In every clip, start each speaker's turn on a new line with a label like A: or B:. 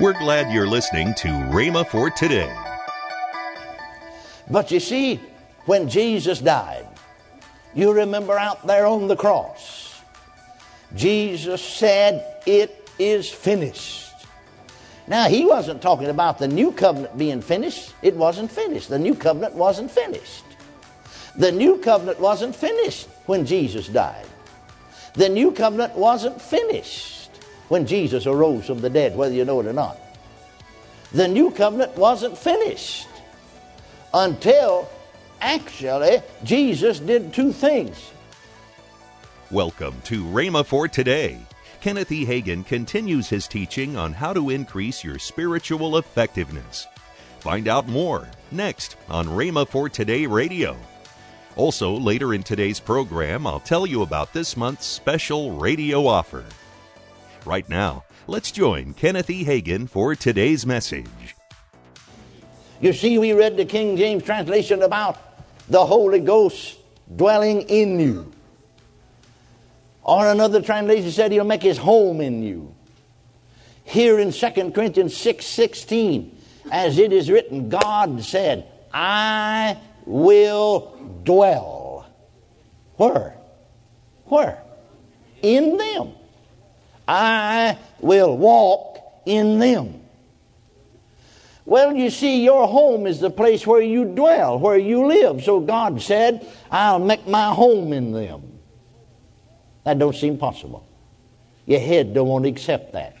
A: We're glad you're listening to Rhema for today.
B: But you see, when Jesus died, you remember out there on the cross, Jesus said, It is finished. Now, he wasn't talking about the new covenant being finished. It wasn't finished. The new covenant wasn't finished. The new covenant wasn't finished when Jesus died. The new covenant wasn't finished when Jesus arose from the dead, whether you know it or not. The new covenant wasn't finished until actually Jesus did two things.
A: Welcome to Rhema for today. Kenneth E. Hagin continues his teaching on how to increase your spiritual effectiveness. Find out more next on Rhema for Today Radio. Also, later in today's program, I'll tell you about this month's special radio offer. Right now, let's join Kenneth E. Hagin for today's message.
B: You see, we read the King James translation about the Holy Ghost dwelling in you. Or another translation said he'll make his home in you. Here in 2 Corinthians 6 16, as it is written, God said, I will dwell. Where? Where? In them. I will walk in them. Well, you see, your home is the place where you dwell, where you live. So God said, I'll make my home in them. That don't seem possible. Your head don't want to accept that.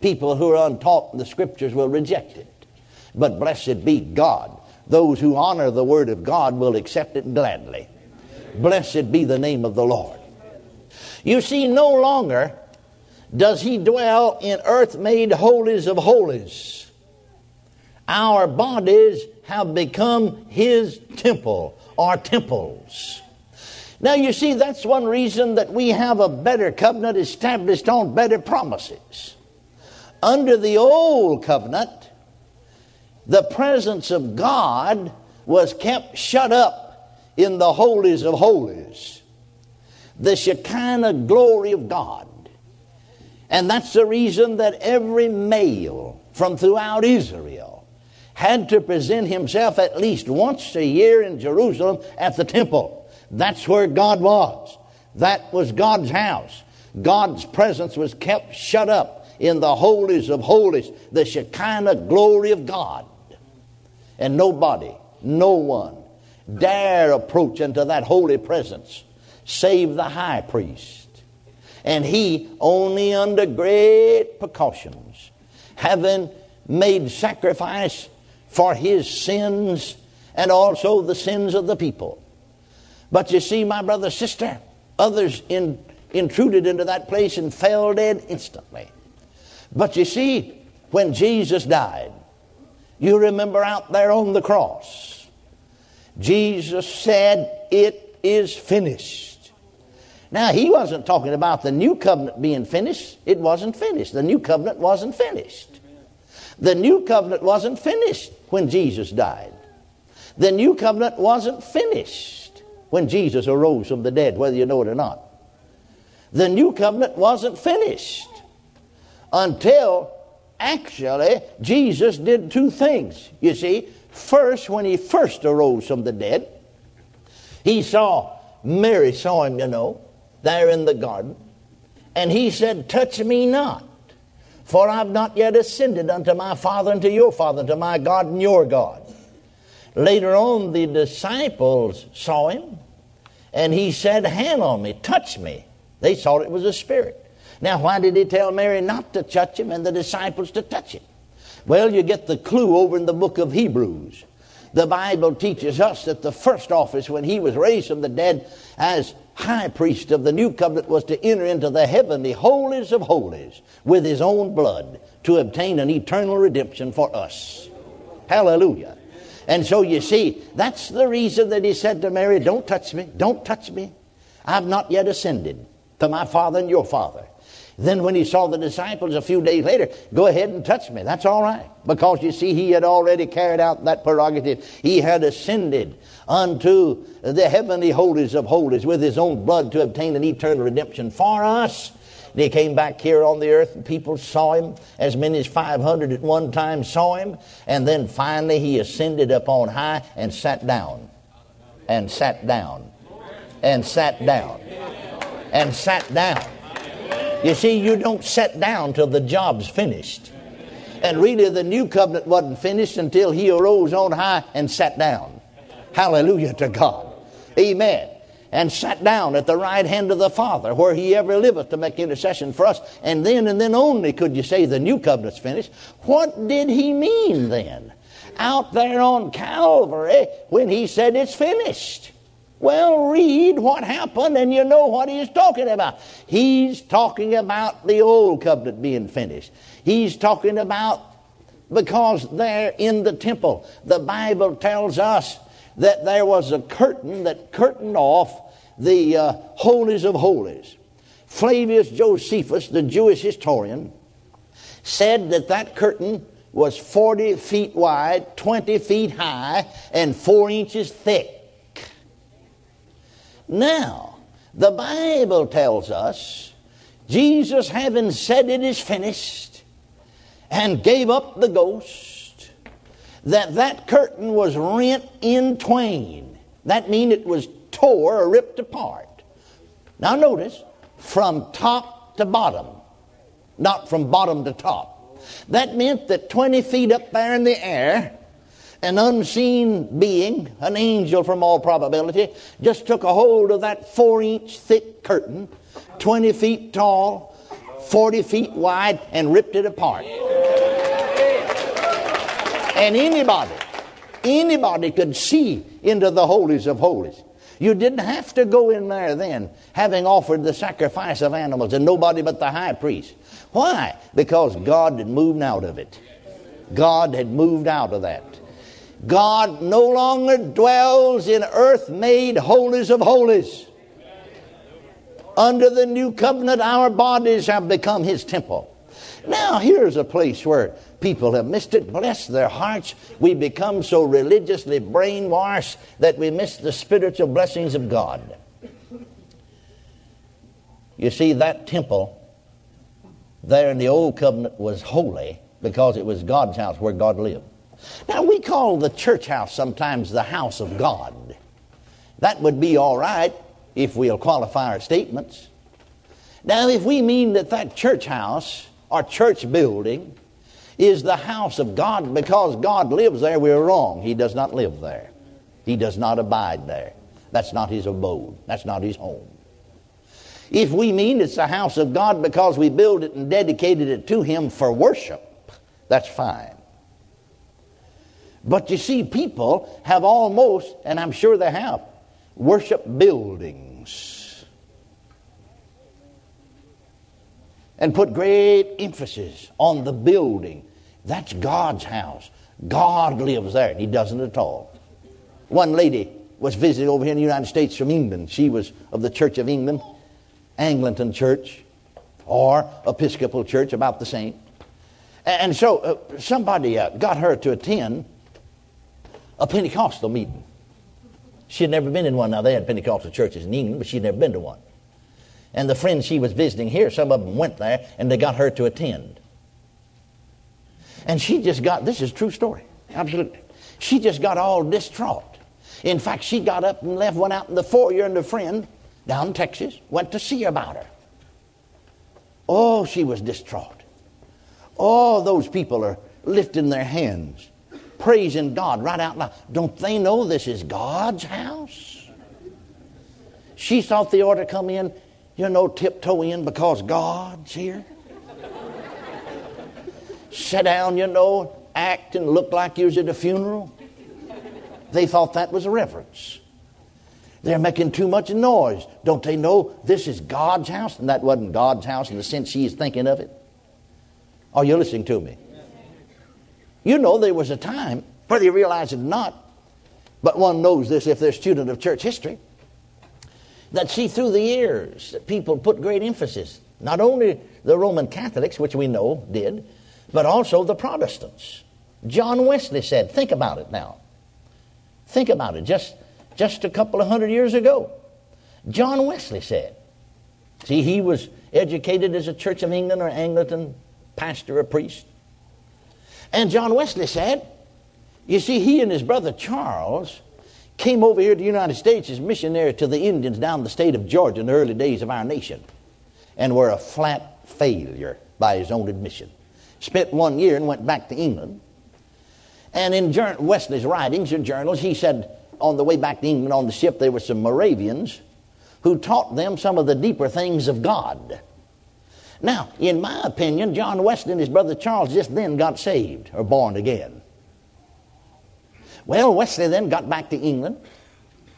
B: People who are untaught in the scriptures will reject it. But blessed be God. Those who honor the word of God will accept it gladly. Blessed be the name of the Lord. You see, no longer does he dwell in earth made holies of holies. Our bodies have become his temple or temples. Now, you see, that's one reason that we have a better covenant established on better promises. Under the old covenant, the presence of God was kept shut up in the holies of holies. The Shekinah glory of God and that's the reason that every male from throughout Israel had to present himself at least once a year in Jerusalem at the temple. That's where God was. That was God's house. God's presence was kept shut up in the holies of holies, the Shekinah glory of God. And nobody, no one, dare approach into that holy presence save the high priest and he only under great precautions, having made sacrifice for his sins and also the sins of the people. But you see, my brother, sister, others in, intruded into that place and fell dead instantly. But you see, when Jesus died, you remember out there on the cross, Jesus said, It is finished. Now, he wasn't talking about the new covenant being finished. It wasn't finished. The new covenant wasn't finished. The new covenant wasn't finished when Jesus died. The new covenant wasn't finished when Jesus arose from the dead, whether you know it or not. The new covenant wasn't finished until actually Jesus did two things. You see, first, when he first arose from the dead, he saw, Mary saw him, you know there in the garden. And he said, Touch me not, for I've not yet ascended unto my Father and to your Father, to my God and your God. Later on, the disciples saw him, and he said, Hand on me, touch me. They thought it was a spirit. Now, why did he tell Mary not to touch him and the disciples to touch him? Well, you get the clue over in the book of Hebrews. The Bible teaches us that the first office when he was raised from the dead as high priest of the new covenant was to enter into the heavenly holies of holies with his own blood to obtain an eternal redemption for us. Hallelujah. And so you see, that's the reason that he said to Mary, Don't touch me, don't touch me. I've not yet ascended to my Father and your Father. Then, when he saw the disciples a few days later, go ahead and touch me. That's all right. Because you see, he had already carried out that prerogative. He had ascended unto the heavenly holies of holies with his own blood to obtain an eternal redemption for us. He came back here on the earth and people saw him. As many as 500 at one time saw him. And then finally he ascended up on high and sat down. And sat down. And sat down. And sat down. You see, you don't sit down till the job's finished. And really, the new covenant wasn't finished until he arose on high and sat down. Hallelujah to God. Amen. And sat down at the right hand of the Father, where he ever liveth to make intercession for us. And then and then only could you say the new covenant's finished. What did he mean then? Out there on Calvary when he said it's finished. Well, read what happened and you know what he's talking about. He's talking about the old covenant being finished. He's talking about because there in the temple, the Bible tells us that there was a curtain that curtained off the uh, holies of holies. Flavius Josephus, the Jewish historian, said that that curtain was 40 feet wide, 20 feet high, and 4 inches thick. Now, the Bible tells us Jesus, having said it is finished, and gave up the ghost, that that curtain was rent in twain. That means it was tore or ripped apart. Now notice, from top to bottom, not from bottom to top. That meant that 20 feet up there in the air, an unseen being, an angel from all probability, just took a hold of that four inch thick curtain, 20 feet tall, 40 feet wide, and ripped it apart. And anybody, anybody could see into the holies of holies. You didn't have to go in there then, having offered the sacrifice of animals, and nobody but the high priest. Why? Because God had moved out of it. God had moved out of that. God no longer dwells in earth made holies of holies. Under the new covenant, our bodies have become His temple. Now, here's a place where people have missed it. Bless their hearts. We become so religiously brainwashed that we miss the spiritual blessings of God. You see, that temple there in the old covenant was holy because it was God's house where God lived. Now, we call the church house sometimes the house of God. That would be all right if we'll qualify our statements. Now, if we mean that that church house or church building is the house of God because God lives there, we're wrong. He does not live there, He does not abide there. That's not His abode, that's not His home. If we mean it's the house of God because we build it and dedicated it to Him for worship, that's fine. But you see, people have almost, and I'm sure they have, worship buildings. And put great emphasis on the building. That's God's house. God lives there, and He doesn't at all. One lady was visiting over here in the United States from England. She was of the Church of England, Anglican Church, or Episcopal Church, about the same. And so uh, somebody uh, got her to attend a Pentecostal meeting. She had never been in one. Now, they had Pentecostal churches in England, but she'd never been to one. And the friends she was visiting here, some of them went there, and they got her to attend. And she just got, this is true story, absolutely. She just got all distraught. In fact, she got up and left, went out in the foyer, and a friend down in Texas went to see about her. Oh, she was distraught. Oh, those people are lifting their hands praising God right out loud. Don't they know this is God's house? She thought ought to come in, you know, tiptoe in because God's here. Sit down, you know, act and look like you was at a funeral. They thought that was a reverence. They're making too much noise. Don't they know this is God's house? And that wasn't God's house in the sense she is thinking of it. Are you listening to me? You know, there was a time, whether you realize it or not, but one knows this if they're a student of church history, that see through the years that people put great emphasis, not only the Roman Catholics, which we know did, but also the Protestants. John Wesley said, think about it now. Think about it, just, just a couple of hundred years ago. John Wesley said, See, he was educated as a Church of England or Anglican pastor or priest. And John Wesley said, you see, he and his brother Charles came over here to the United States as missionary to the Indians down the state of Georgia in the early days of our nation and were a flat failure by his own admission. Spent one year and went back to England. And in Wesley's writings or journals, he said on the way back to England on the ship there were some Moravians who taught them some of the deeper things of God. Now, in my opinion, John Wesley and his brother Charles just then got saved or born again. Well, Wesley then got back to England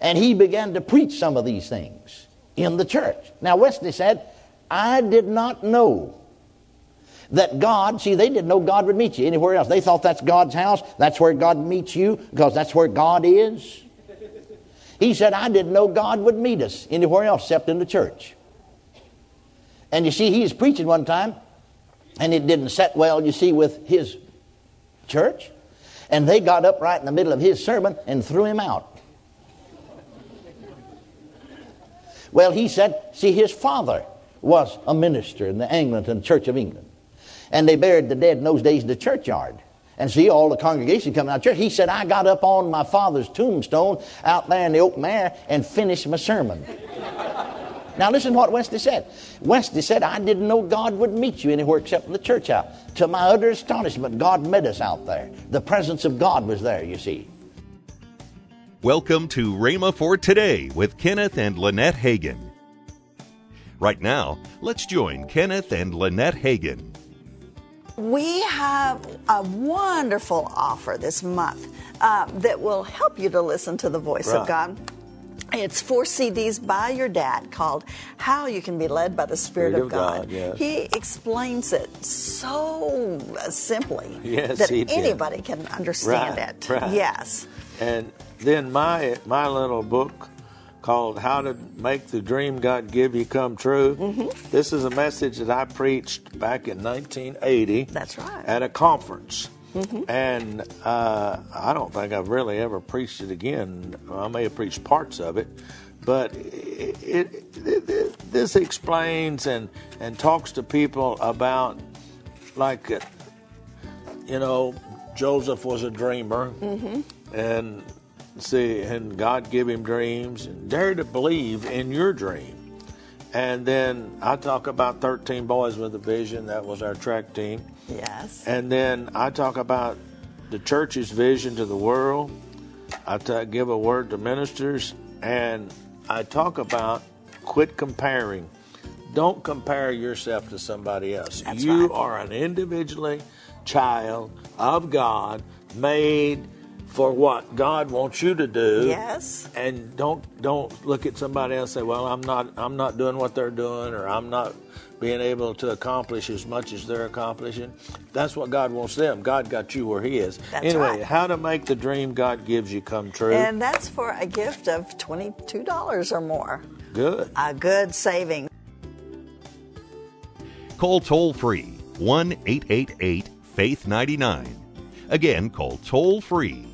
B: and he began to preach some of these things in the church. Now, Wesley said, I did not know that God, see, they didn't know God would meet you anywhere else. They thought that's God's house, that's where God meets you, because that's where God is. He said, I didn't know God would meet us anywhere else except in the church. And you see, he was preaching one time, and it didn't set well, you see, with his church. And they got up right in the middle of his sermon and threw him out. Well, he said, see, his father was a minister in the Anglican Church of England. And they buried the dead in those days in the churchyard. And see all the congregation coming out of church. He said, I got up on my father's tombstone out there in the open air and finished my sermon. Now listen to what Wesley said. Wesley said, I didn't know God would meet you anywhere except in the church house. To my utter astonishment, God met us out there. The presence of God was there, you see.
A: Welcome to Rhema for Today with Kenneth and Lynette Hagin. Right now, let's join Kenneth and Lynette Hagin.
C: We have a wonderful offer this month uh, that will help you to listen to the voice right. of God. It's four CDs by your dad called How You Can Be Led by the Spirit, Spirit of, of, God. God yes. He explains it so simply
D: yes,
C: that anybody can understand
D: right,
C: it.
D: Right.
C: Yes.
D: And then my my little book called How to Make the Dream God Give You Come True.
C: Mm-hmm.
D: This is a message that I preached back in 1980.
C: That's right.
D: At a conference.
C: Mm-hmm.
D: And uh, I don't think I've really ever preached it again. I may have preached parts of it. But it, it, it, this explains and, and talks to people about, like, uh, you know, Joseph was a dreamer.
C: Mm-hmm.
D: And see, and God give him dreams, and dare to believe in your dream. And then I talk about 13 boys with a vision. That was our track team.
C: Yes.
D: And then I talk about the church's vision to the world. I t- give a word to ministers, and I talk about quit comparing. Don't compare yourself to somebody else.
C: That's
D: you
C: right.
D: are an individually child of God, made for what God wants you to do.
C: Yes.
D: And don't don't look at somebody else and say, "Well, I'm not I'm not doing what they're doing or I'm not being able to accomplish as much as they're accomplishing." That's what God wants them. God got you where he is.
C: That's
D: anyway,
C: right.
D: how to make the dream God gives you come true.
C: And that's for a gift of $22 or more.
D: Good.
C: A good saving.
A: Call toll free 1 888 Faith 99. Again, call toll free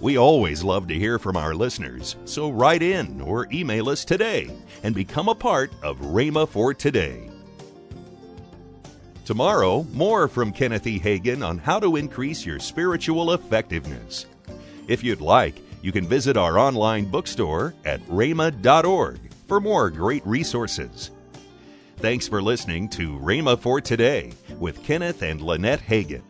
A: We always love to hear from our listeners, so write in or email us today and become a part of Rhema for Today. Tomorrow, more from Kenneth E. Hagin on how to increase your spiritual effectiveness. If you'd like, you can visit our online bookstore at rhema.org for more great resources. Thanks for listening to Rhema for Today with Kenneth and Lynette Hagin.